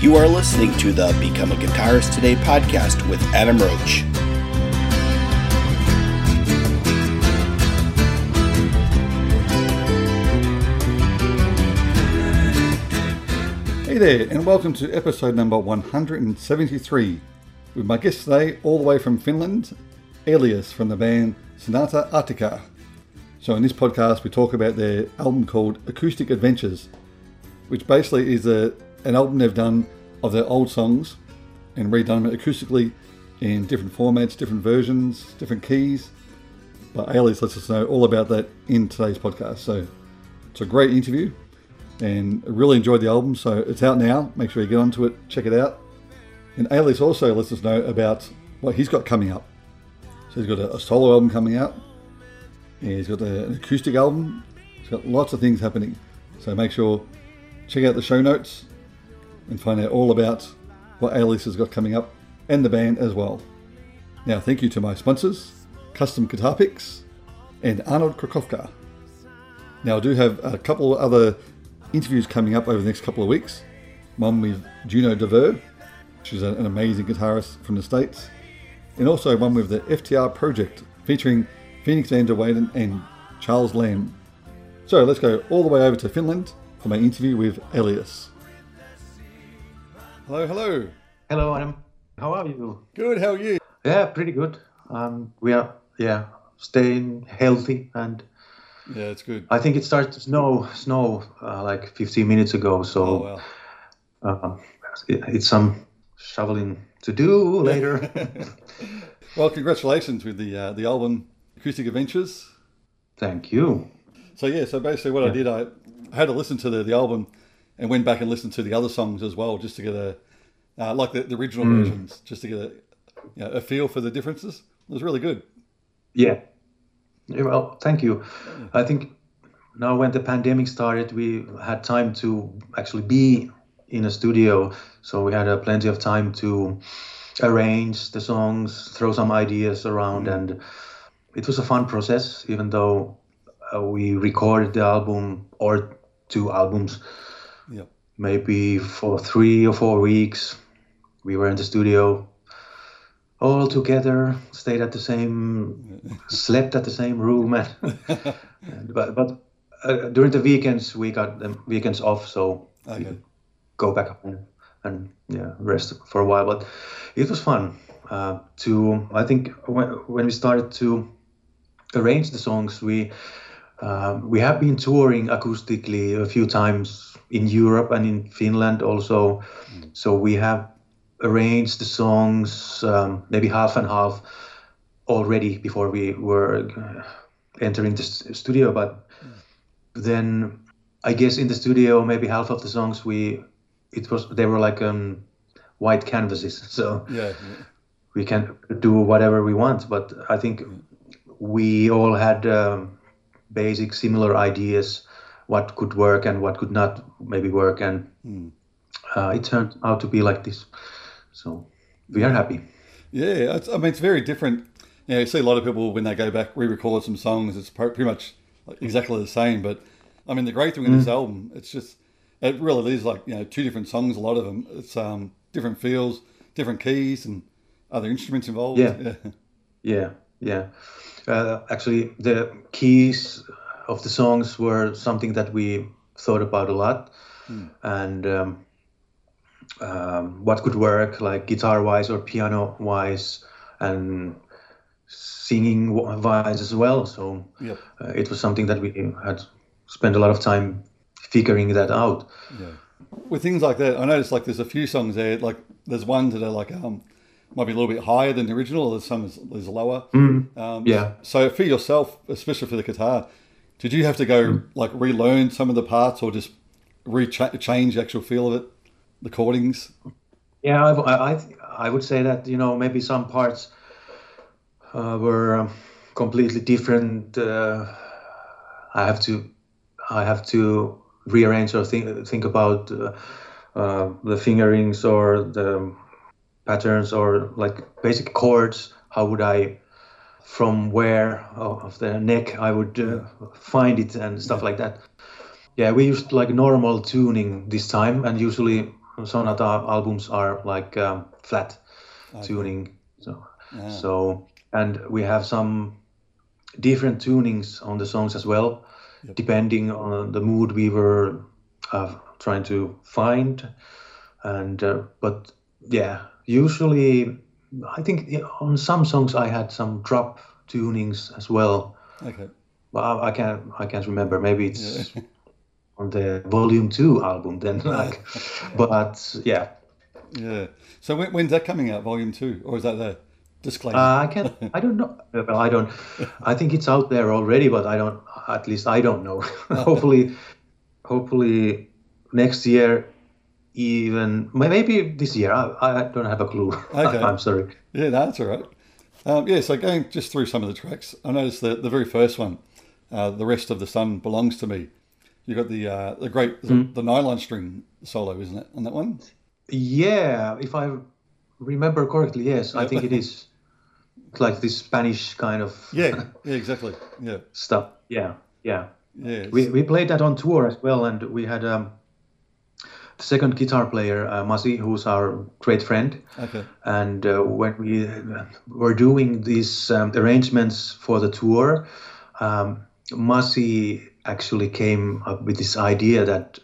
You are listening to the Become a Guitarist Today podcast with Adam Roach. Hey there, and welcome to episode number 173 with my guest today, all the way from Finland, Elias from the band Sonata Arctica. So, in this podcast, we talk about their album called Acoustic Adventures, which basically is a, an album they've done of their old songs and redone them acoustically in different formats, different versions, different keys. But Elias lets us know all about that in today's podcast. So, it's a great interview and I really enjoyed the album. So it's out now. Make sure you get onto it, check it out. And Elias also lets us know about what he's got coming up. So he's got a, a solo album coming out. He's got a, an acoustic album. He's got lots of things happening. So make sure check out the show notes and find out all about what Elias has got coming up and the band as well. Now, thank you to my sponsors, Custom Guitar Picks and Arnold Krakowka. Now, I do have a couple other interviews coming up over the next couple of weeks. One with Juno DeVer, she's an amazing guitarist from the States, and also one with the FTR Project featuring Phoenix van der and Charles Lamb. So let's go all the way over to Finland for my interview with Elias. Hello, hello. Hello, Adam. How are you? Good, how are you? Yeah, pretty good. Um, we are, yeah, staying healthy, and Yeah, it's good. I think it started to snow, snow uh, like 15 minutes ago. Oh, So well. um, it, it's some shoveling to do later. Well, congratulations with the uh, the album Acoustic Adventures. Thank you. So yeah, so basically what I did, I had to listen to the, the album and went back and listened to the other songs as well, just to get a uh, like the, the original versions, just to get a you know, a feel for the differences. It was really good. Yeah. Yeah, Well, thank you. I think now when the pandemic started, we had time to actually be in a studio, so we had uh, plenty of time to arrange the songs, throw some ideas around, and it was a fun process. Even though uh, we recorded the album or two albums, Yeah. maybe for three or four weeks, we were in the studio all together, stayed at the same, slept at the same room, and, but but uh, during the weekends we got the weekends off, so Okay. could go back home and yeah rest for a while. But it was fun uh, to. I think when when we started to arrange the songs, we um, we have been touring acoustically a few times in Europe and in Finland also. So we have arranged the songs um, maybe half and half already before we were uh, entering the studio. But then I guess in the studio maybe half of the songs we it was they were like um, white canvases. So Yeah, yeah. we can do whatever we want. But I think we all had um, basic similar ideas what could work and what could not maybe work, and uh, it turned out to be like this. So we are happy. yeah. It's, I mean, it's very different. You know, you see a lot of people when they go back re-record some songs, it's pretty much exactly the same. But I mean, the great thing with this album, it's just it really is like you know two different songs. A lot of them, it's um different feels, different keys, and other instruments involved. Yeah. Yeah, yeah. Uh, actually, the keys of the songs were something that we thought about a lot, and um, um, what could work, like guitar-wise or piano-wise, and singing-wise as well. So Yep. uh, it was something that we had spent a lot of time figuring that out. with things like that, I noticed like there's a few songs there. Like there's ones that are like um might be a little bit higher than the original. Or there's some that's, that's lower. Um, Yeah. So for yourself, especially for the guitar, did you have to go like relearn some of the parts or just re-change the actual feel of it, the chordings? Yeah, I, I, I would say that you know maybe some parts uh, were um, completely different. Uh, I have to I have to rearrange or think think about uh, uh, the fingerings or the patterns or like basic chords. How would I from where of the neck I would uh, find it and stuff like that. Yeah, we used like normal tuning this time, and usually sonata albums are like um, flat tuning. So, so and we have some different tunings on the songs as well, depending on the mood we were uh, trying to find. And uh, but yeah, usually I think on some songs I had some drop tunings as well. Okay. But I, I can't I can't remember. Maybe it's on the volume two album then. Like, but yeah, Yeah. So when, when's that coming out, Volume Two, or is that the disclaimer? Uh, I can't. I don't know. Well, I don't. I think it's out there already, but I don't. At least I don't know. hopefully, hopefully next year, even maybe this year. I, I don't have a clue. Okay. I'm sorry. yeah, no, that's all right. Um, yeah, so going just through some of the tracks, I noticed that the very first one, uh, "The Rest of the Sun Belongs to Me." You got the uh, the great the, Hmm. the nylon string solo, isn't it, on that one? Yeah, if I remember correctly, yes, I think it is. Like this Spanish kind of Yeah, yeah, exactly. Yeah, stuff. Yeah, yeah. yeah. We, we played that on tour as well, and we had um, second guitar player, uh, Masi, who's our great friend. okay. And uh, when we uh, were doing these um, arrangements for the tour, um, Masi actually came up with this idea that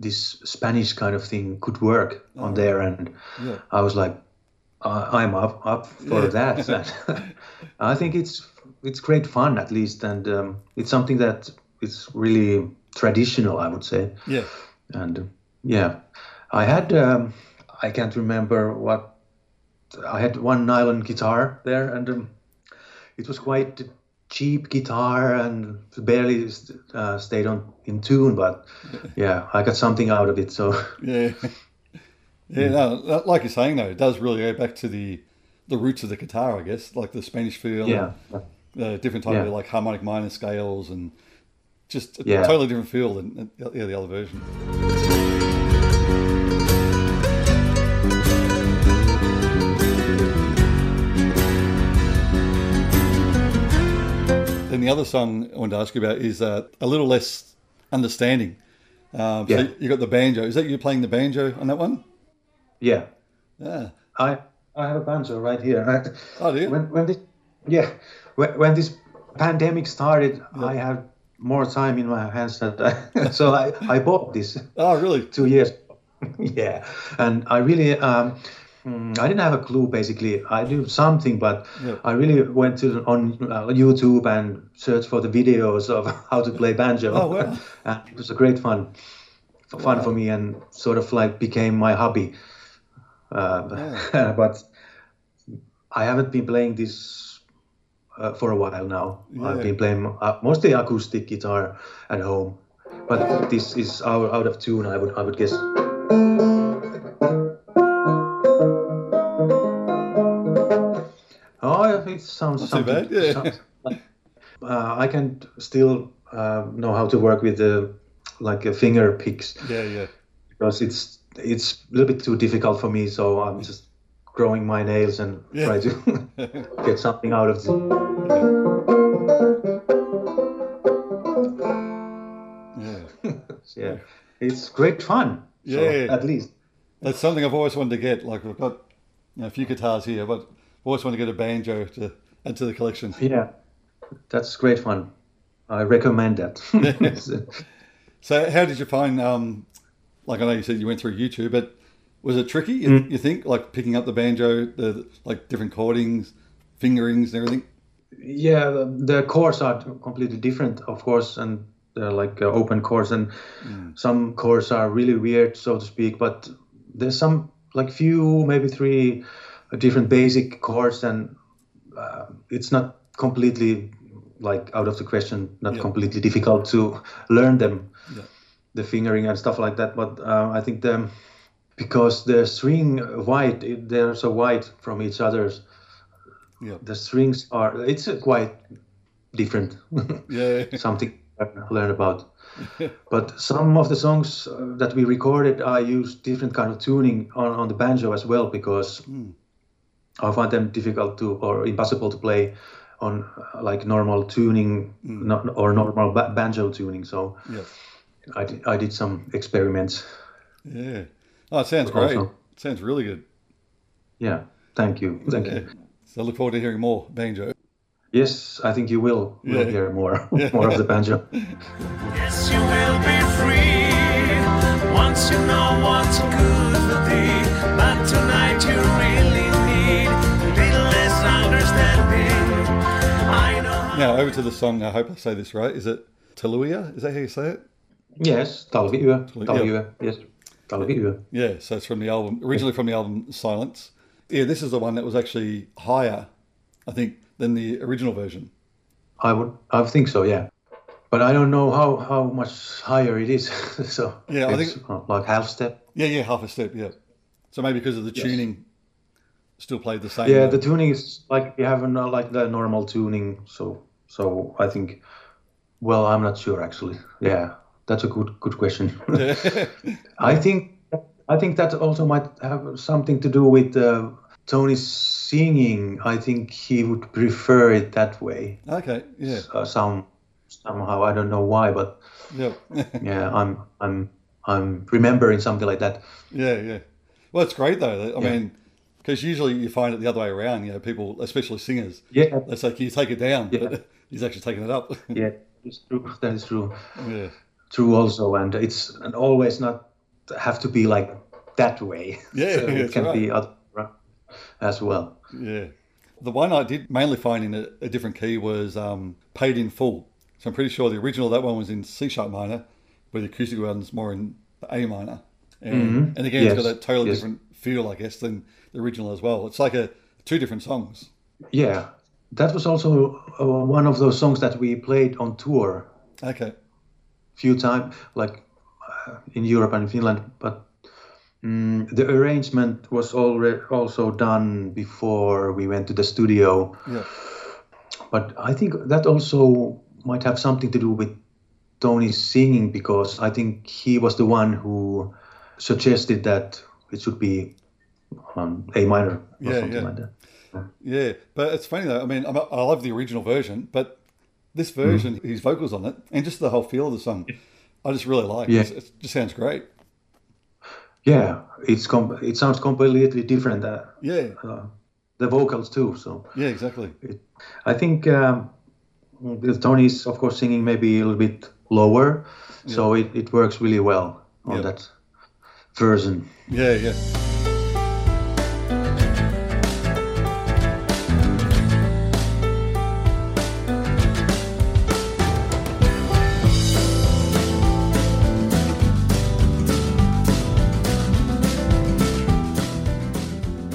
this Spanish kind of thing could work on there, and Yeah. I was like, uh, I'm up up for Yeah. that. I think it's it's great fun at least, and um, it's something that is really traditional, I would say. Yeah, And uh, yeah, I had um, I can't remember what I had one nylon guitar there, and um, it was quite cheap guitar and barely uh, stayed on in tune. But yeah, I got something out of it. So yeah, yeah. No, that- like you're saying though, it does really go back to the the roots of the guitar, I guess, like the Spanish feel. yeah, and the different type Yeah. of like harmonic minor scales and just a Yeah. totally different feel than than, yeah, the other version. The other song I want to ask you about is uh, a little less understanding. Um, Yeah. So you got the banjo. Is that you playing the banjo on that one? yeah. Yeah. I I have a banjo right here. I, Oh, do you? when when this yeah when, when this pandemic started, I had more time in my hands than I, so I I bought this. oh, really? two years. yeah, and I really, um, I didn't have a clue. Basically, I knew something, but Yeah. I really went to on uh, YouTube and searched for the videos of how to play banjo. Oh, wow. and it was a great fun, fun for me, and sort of like became my hobby. Uh, but I haven't been playing this uh, for a while now. Yeah. I've been playing uh, mostly acoustic guitar at home, but this is out, out of tune. I would I would guess. Sounds Not too bad, yeah. sounds like- uh, I can still uh, know how to work with the like uh, finger picks Yeah, yeah. because it's it's a little bit too difficult for me. So I'm just growing my nails and Yeah. try to get something out of it. Yeah. Yeah, it's great fun. so, Yeah. at least. That's something I've always wanted to get. Like I've got you know, a few guitars here, but always want to get a banjo to add to the collection. Yeah, that's great fun. I recommend that. So how did you find? Um, like I know you said you went through YouTube, but was it tricky? You, you think like picking up the banjo, the like different chordings, fingerings, and everything? yeah, the, the chords are completely different, of course, and they're like uh, open chords, and some chords are really weird, so to speak. But there's some like few, maybe three different basic chords, and uh, it's not completely like out of the question, not Yeah. completely difficult to learn them, Yeah. the fingering and stuff like that. But uh, I think the because the string wide, they're so wide from each other's Yeah. the strings are it's quite different Yeah. something learn about but some of the songs uh, that we recorded i used different kind of tuning on, on the banjo as well because i find them difficult to or impossible to play on like normal tuning mm. not, or normal ba- banjo tuning so Yeah. I did, I did some experiments Yeah. Oh, it sounds great. Also- It sounds really good. Yeah, thank you, thank Yeah. you. So I look forward to hearing more banjo. Yes, I think you will, will Yeah. hear more more of the banjo. Yes, you will be free once you know what's good for thee. But tonight you Now over to the song. I hope I say this right. Is it Taluia? Is that how you say it? Yes, Talvi- talviyö, yes, talviyö. Yeah. So it's from the album, originally from the album Silence. Yeah, this is the one that was actually higher, I think, than the original version. I would, I think so, yeah. But I don't know how, how much higher it is. so Yeah, I think- like half step. Yeah, yeah, half a step. Yeah. So maybe because of the Yes. tuning, still played the same. Yeah, uh, the tuning is like you have a, like the normal tuning. So so I think. Well, I'm not sure actually. Yeah, that's a good good question. I think I think that also might have something to do with uh, Tony's singing. I think he would prefer it that way. okay. Yeah. Uh, some somehow I don't know why, but Yeah. yeah, I'm I'm I'm remembering something like that. Yeah, yeah. Well, it's great though. I Yeah. mean, because usually you find it the other way around. You know, people, especially singers, Yeah, they say, "Can you take it down?" Yeah. But he's actually taking it up. yeah, it's true. That is true. yeah, True also, and it's and always not have to be like that way. Yeah, So yeah, it can right. be other as well. yeah. The one I did mainly find in a, a different key was um, "Paid in Full." So I'm pretty sure the original that one was in C sharp minor, but the acoustic one's more in A minor. And, and again, it's got Mm-hmm. A totally yes. different feel, I guess, than the original as well. It's like a two different songs. Yeah, that was also uh, one of those songs that we played on tour Okay. few times, like uh, in Europe and Finland. But mm, the arrangement was already also done before we went to the studio. Yeah. But I think that also might have something to do with Tony's singing because I think he was the one who suggested that it should be um, A minor or Yeah, something yeah. like that. Yeah, but it's funny though. I mean, I'm, I love the original version, but this version, his vocals on it, and just the whole feel of the song, I just really like. Yeah. It's, it just sounds great. Yeah, it's com- it sounds completely different. Uh, Yeah, uh, the vocals too. So yeah, exactly. I think um, with Tony's, of course, singing maybe a little bit lower, so it, it works really well on Yeah. that version. Yeah, yeah.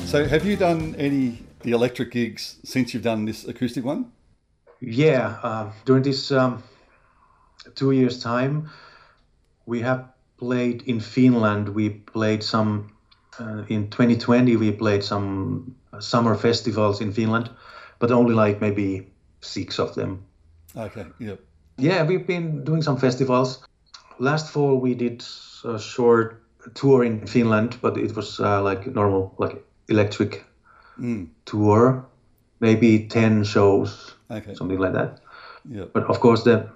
So, have you done any the electric gigs since you've done this acoustic one? Yeah, uh, during this um, two years' time, we have played in Finland. We played some uh, in 2020. We played some summer festivals in Finland, but only like maybe six of them. Okay, yeah, Yeah, we've been doing some festivals. Last fall we did a short tour in Finland, but it was uh, like normal, like electric Mm. tour, maybe ten shows, okay, something like that. yeah, But of course, the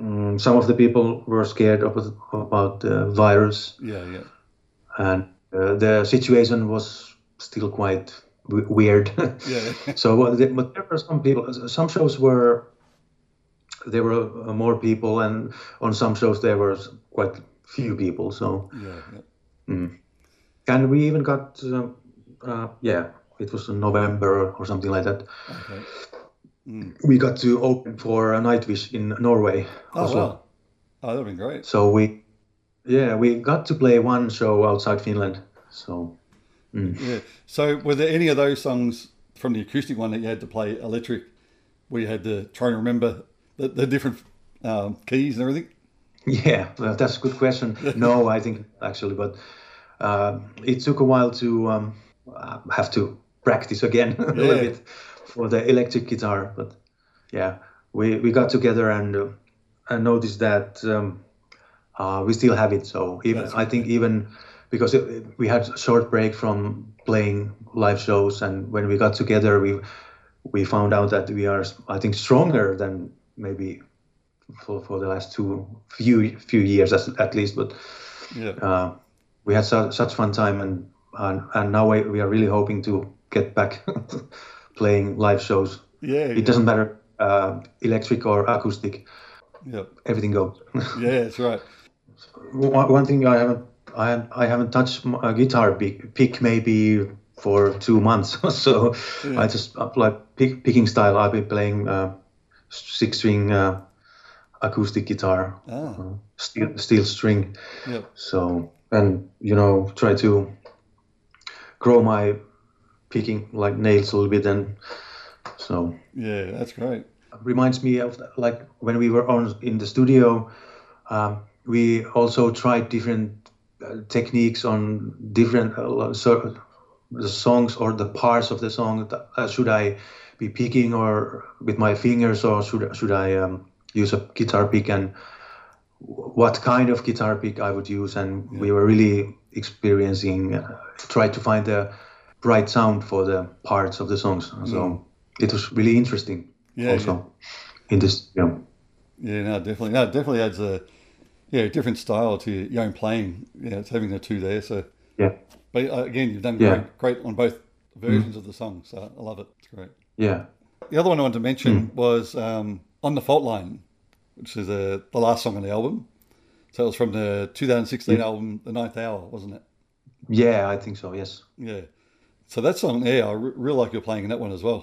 mm, some of the people were scared of, about the virus, yeah, yeah, and uh, the situation was still quite w- weird. yeah, so, the, but there were some people. Some shows were there were uh, more people, and on some shows there were quite few people. So, yeah, yeah. and we even got, uh, uh, yeah, it was in November or something like that. Okay. We got to open for a Nightwish in Norway. Oh also. wow, oh that'd been great. So we, yeah, we got to play one show outside Finland. So Yeah. So, were there any of those songs from the acoustic one that you had to play electric, where you had to try and remember the, the different um, keys and everything? yeah, well, that's a good question. no, I think actually, but uh, it took a while to um, uh, have to practice again a little bit for the electric guitar. But yeah, we we got together and uh, and noticed that um, uh, we still have it. So even That's I think even because it, we had a short break from playing live shows, and when we got together, we we found out that we are I think stronger than maybe for, for the last two few few years at, at least. But Yeah. uh, we had su- such fun time, and and, and now we, we are really hoping to get back playing live shows. Yeah. It doesn't matter uh, electric or acoustic, Yeah. everything goes. Yeah, that's right. one, one thing I haven't I, I haven't touched a guitar pick, maybe for two months, so I just apply pick, picking style. I've been playing uh, six string uh, acoustic guitar, Ah. uh, steel steel string. Yeah. So and you know try to grow my picking like nails a little bit and so Yeah, that's great. reminds me of like when we were on in the studio um, we also tried different uh, techniques on different uh, so, the songs or the parts of the song uh, should i be picking or with my fingers or should, should i um, use a guitar pick and what kind of guitar pick i would use and we were really experiencing uh, try to find the right sound for the parts of the songs so it was really interesting Yeah, also in this yeah Yeah, no, definitely. No, it definitely adds a yeah different style to your own playing. Yeah, it's having the two there. So, yeah but uh, again, you've done Yeah. great, great on both versions of the song. So I love it. It's great. yeah The other one I wanted to mention was um, on the fault line, which is uh, the last song on the album. So it was from the 2016 album, The Ninth Hour, wasn't it? yeah i think so yes Yeah. So that song, yeah, I really like you're playing in that one as well.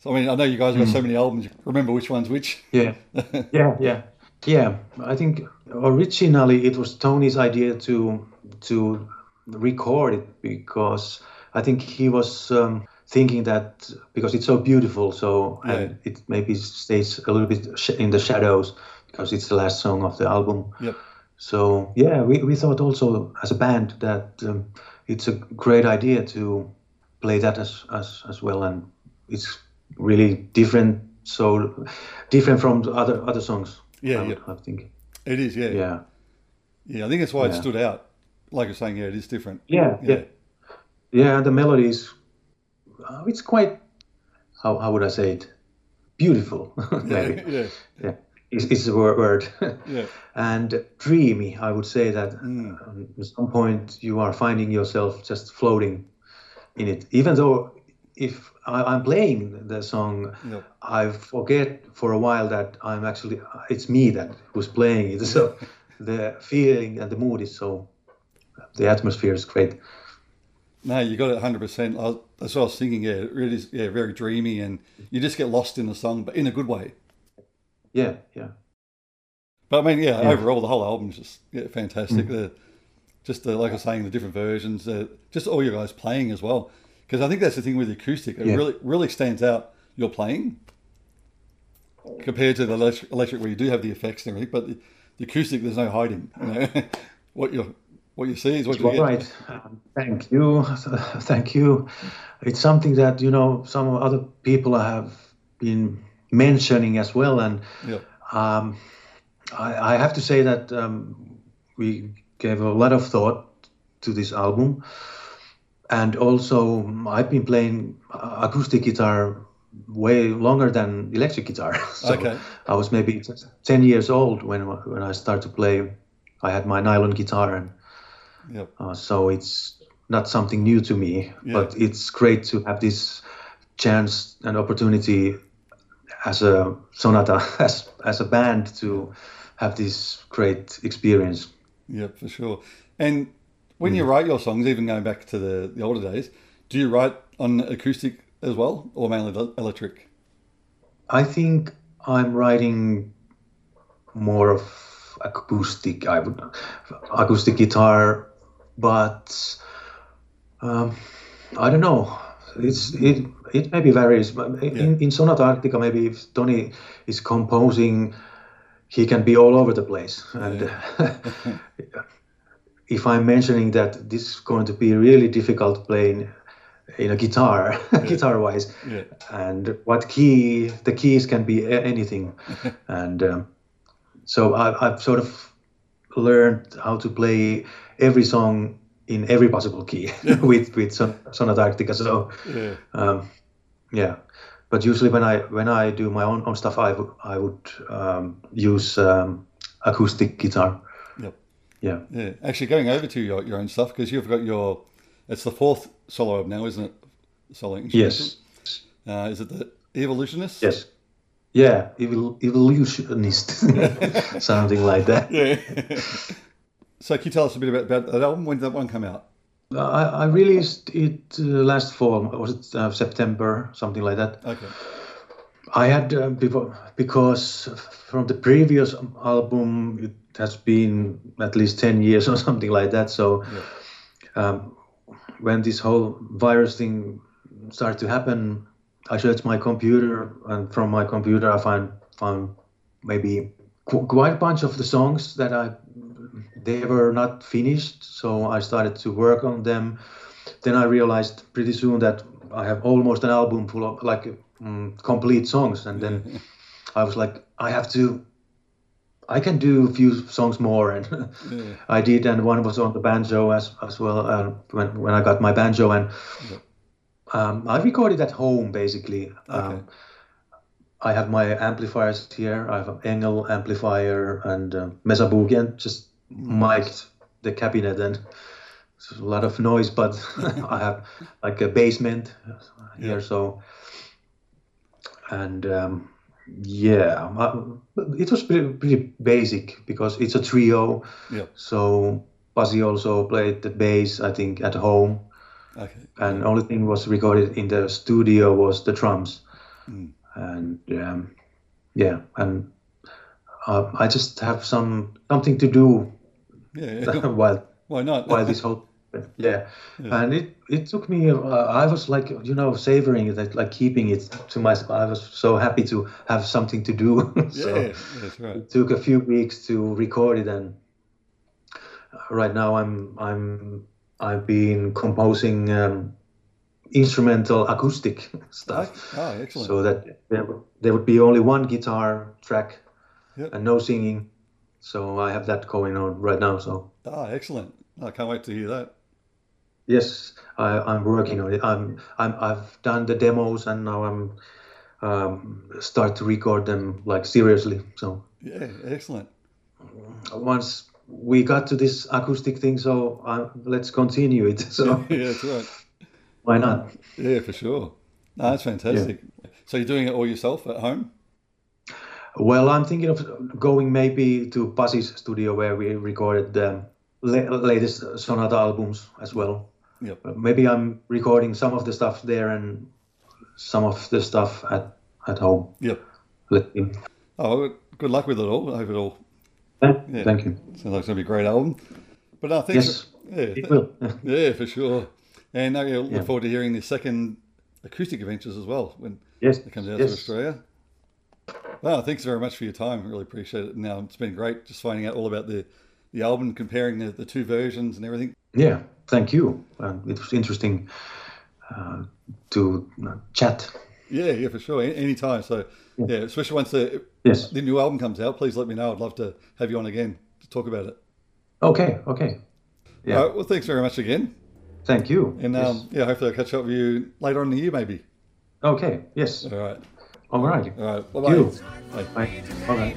So I mean, I know you guys got so many albums. Remember which one's which? yeah yeah yeah yeah i think originally it was tony's idea to to record it because i think he was um, thinking that because it's so beautiful so and it maybe stays a little bit in the shadows because it's the last song of the album Yep. so yeah we, we thought also as a band that um, it's a great idea to play that as, as as well and it's really different so different from the other other songs Yeah, I, yeah. I think It is, yeah. yeah Yeah, I think that's why it stood out. Like you're saying, yeah, it is different. yeah yeah yeah the melody is uh, it's quite how, how would i say it beautiful maybe yeah, yeah it's, it's a word, word. yeah, and dreamy i would say that Mm. um, at some point you are finding yourself just floating in it even though if I, i'm playing the song Yep. i forget for a while that i'm actually it's me that was playing it so the feeling and the mood is so the atmosphere is great No, you got it 100%. I was, that's what I was thinking. Yeah, it really is, yeah, very dreamy, and you just get lost in the song, but in a good way. yeah yeah But I mean, yeah, Yeah. overall, the whole album is just yeah, fantastic. Mm. The, just the, like I was saying, the different versions, uh, just all you guys playing as well. Because I think that's the thing with the acoustic. It Yeah. really really stands out your playing compared to the electric, electric where you do have the effects and everything. But the, the acoustic, there's no hiding. You know, what you what you see is what you All get. right. Um, thank you. Thank you. It's something that, you know, some other people have been mentioning as well. And Yeah, um, I, I have to say that um, we gave a lot of thought to this album. And also, I've been playing acoustic guitar way longer than electric guitar. so Okay. I was maybe 10 years old when, when I started to play. I had my nylon guitar and yeah, uh, so it's not something new to me, Yeah. but it's great to have this chance and opportunity as a sonata, as as a band to have this great experience. Yeah, for sure. And when you write your songs, even going back to the, the older days, do you write on acoustic as well, or mainly electric? I think I'm writing more of acoustic. I would acoustic guitar, but um, I don't know. It's it it maybe varies. But in, in Sonata Arctica, maybe if Tony is composing, he can be all over the place. And if I'm mentioning that this is going to be really difficult playing in a guitar, guitar wise, Yeah. and what key the keys can be anything. And um, so I, i've sort of learned how to play every song in every possible key with with Son- sonata arctica. So Yeah, um, yeah but usually when i when i do my own, own stuff i would i would um, use um, acoustic guitar yep. yeah. Yeah, actually, going over to your, your own stuff because you've got your. It's the fourth solo album now, isn't it? Solo. Yes. Uh, is it the Evolutionist? Yes. Yeah, evol- evolutionist, something like that. Yeah. so, can you tell us a bit about, about that album? When did that one come out? I, I released it uh, last fall. Was it uh, September, something like that? Okay. I had uh, before because from the previous album it has been at least ten years or something like that. So um, when this whole virus thing started to happen, I searched my computer, and from my computer I find found maybe quite a bunch of the songs that I they were not finished. So I started to work on them. Then I realized pretty soon that I have almost an album full of like mm, complete songs, and then I was like, I have to. I can do a few songs more, and Yeah. I did, and one was on the banjo as as well. Uh, when when I got my banjo, and um, I recorded at home basically. Okay. Um, I have my amplifiers here. I have an ENGL amplifier and um, Mesa Boogie, and just mic'd the cabinet, and it's a lot of noise. But I have like a basement here, so and um, yeah, I- it was pretty, pretty basic because it's a trio. Yeah. So Pasi also played the bass, I think, at home, Okay. and only thing was recorded in the studio was the drums, Mm. And um, yeah, and uh, I just have some something to do Yeah. while Why not? while this whole yeah. and it it took me uh, i was like you know savoring it like keeping it to myself i was so happy to have something to do so yeah, that's right. it took a few weeks to record it and right now i'm i'm i've been composing um, instrumental acoustic stuff Oh, excellent. so that there, would- there would be only one guitar track Yep. and no singing so i have that going on right now so Ah, excellent. I can't wait to hear that. Yes, I, I'm working on it. I'm, I'm, I've done the demos and now I'm um, start to record them like seriously. So Yeah, excellent. once we got to this acoustic thing, so uh, let's continue it. So Yeah, that's right. Why not? Yeah, for sure. No, that's fantastic. So you're doing it all yourself at home? Well, I'm thinking of going maybe to Pasi's studio where we recorded the latest Sonata albums as well. Yep. Maybe I'm recording some of the stuff there and some of the stuff at, at home. Yep. Oh, good luck with it all. I hope it all Thank, thank you. sounds like it's going to be a great album. But uh, thanks. Yes, yeah, it will. yeah, for sure. And I look Yeah. forward to hearing the second acoustic adventures as well when yes, it comes out yes. to Australia. Well, thanks very much for your time. I really appreciate it. Now it's been great just finding out all about the, the album, comparing the, the two versions and everything. Yeah, thank you. Um, it was interesting uh, to uh, chat. Yeah, yeah, for sure. Any anytime. So, yeah, especially once the Yes. the new album comes out, please let me know. I'd love to have you on again to talk about it. Okay. Okay. Yeah. Right. Well, thanks very much again. Thank you. And Yes. um, yeah, hopefully I'll catch up with you later on in the year, maybe. okay. Yes. All right. All right. All right. Bye You. bye. Bye. All right.